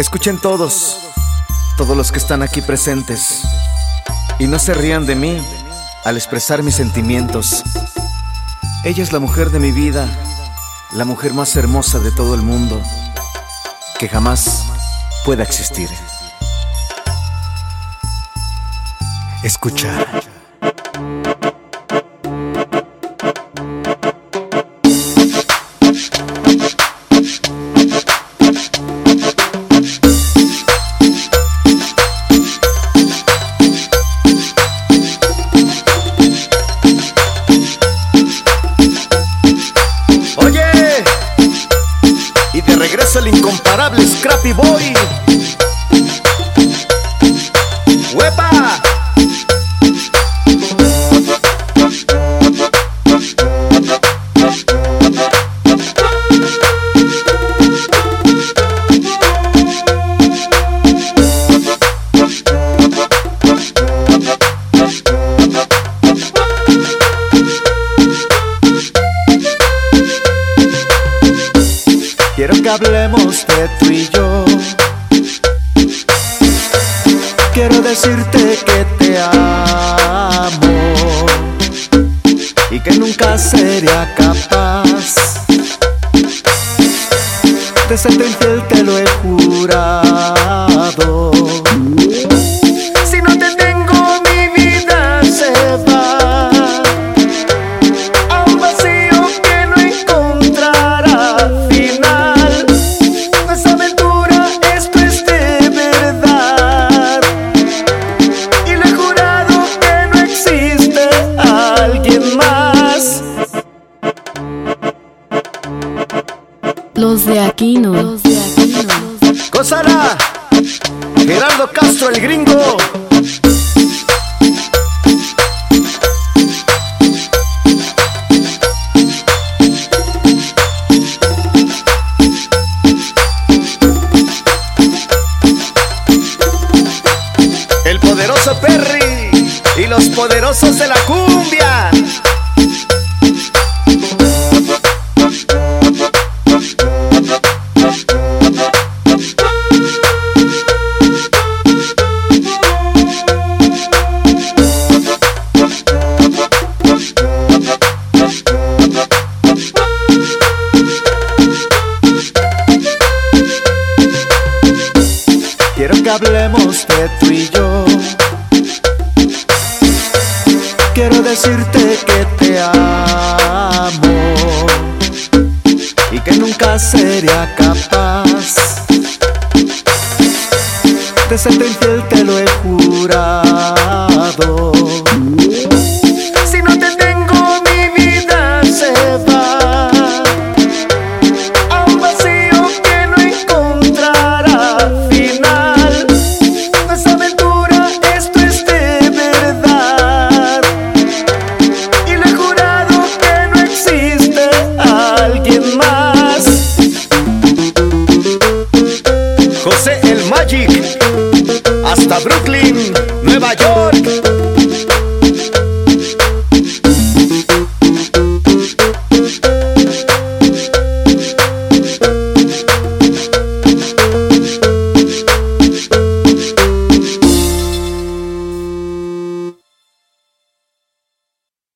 Escuchen todos, todos los que están aquí presentes, y no se rían de mí al expresar mis sentimientos. Ella es la mujer de mi vida, la mujer más hermosa de todo el mundo, que jamás pueda existir. Escucha. Regreso el incomparable Scrappy Boy. ¡Huepa! Quiero que hablemos de tú y yo. Quiero decirte que te amo y que nunca sería capaz de serte infiel, te lo he jurado. Los de Aquino. Los de Aquino. Gózala, Gerardo Castro el gringo. El poderoso Perry y los poderosos de la cumbia. Hablemos de tú y yo. Quiero decirte que te amo y que nunca sería capaz de serte infiel, te lo he jurado. Hasta Brooklyn, Nueva York.